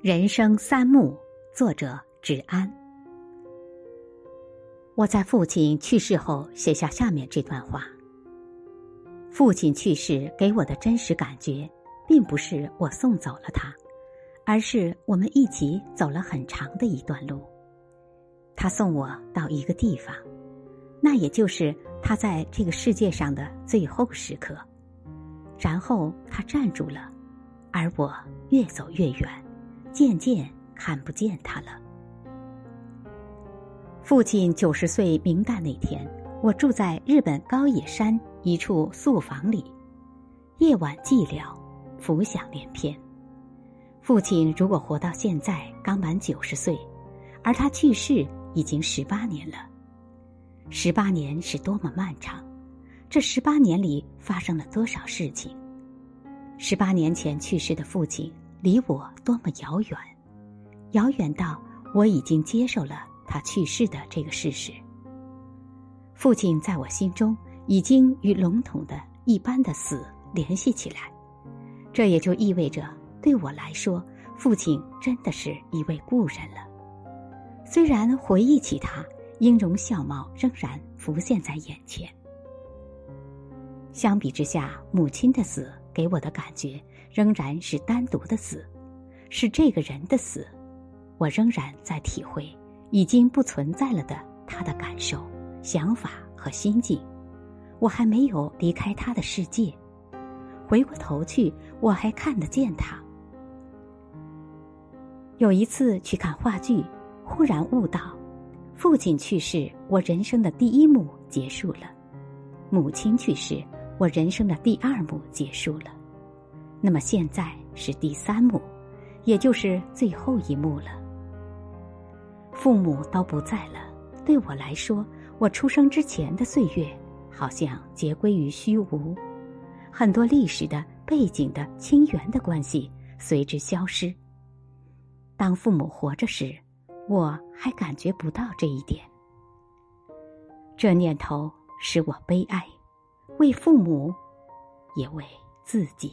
人生三幕，作者芷安。我在父亲去世后写下下面这段话。父亲去世给我的真实感觉，并不是我送走了他，而是我们一起走了很长的一段路。他送我到一个地方，那也就是他在这个世界上的最后时刻。然后他站住了，而我越走越远。渐渐看不见他了。父亲九十岁冥诞那天，我住在日本高野山一处宿房里，夜晚寂寥，浮想联翩。父亲如果活到现在，刚满九十岁，而他去世已经十八年了。十八年是多么漫长，这十八年里发生了多少事情？十八年前去世的父亲。离我多么遥远，遥远到我已经接受了他去世的这个事实。父亲在我心中已经与笼统的一般的死联系起来，这也就意味着对我来说，父亲真的是一位故人了。虽然回忆起他，音容笑貌仍然浮现在眼前。相比之下，母亲的死给我的感觉。仍然是单独的死，是这个人的死，我仍然在体会已经不存在了的他的感受、想法和心境。我还没有离开他的世界，回过头去，我还看得见他。有一次去看话剧，忽然悟到，父亲去世，我人生的第一幕结束了；母亲去世，我人生的第二幕结束了。那么现在是第三幕，也就是最后一幕了。父母都不在了，对我来说，我出生之前的岁月好像皆归于虚无，很多历史的背景的亲缘的关系随之消失。当父母活着时，我还感觉不到这一点。这念头使我悲哀，为父母，也为自己。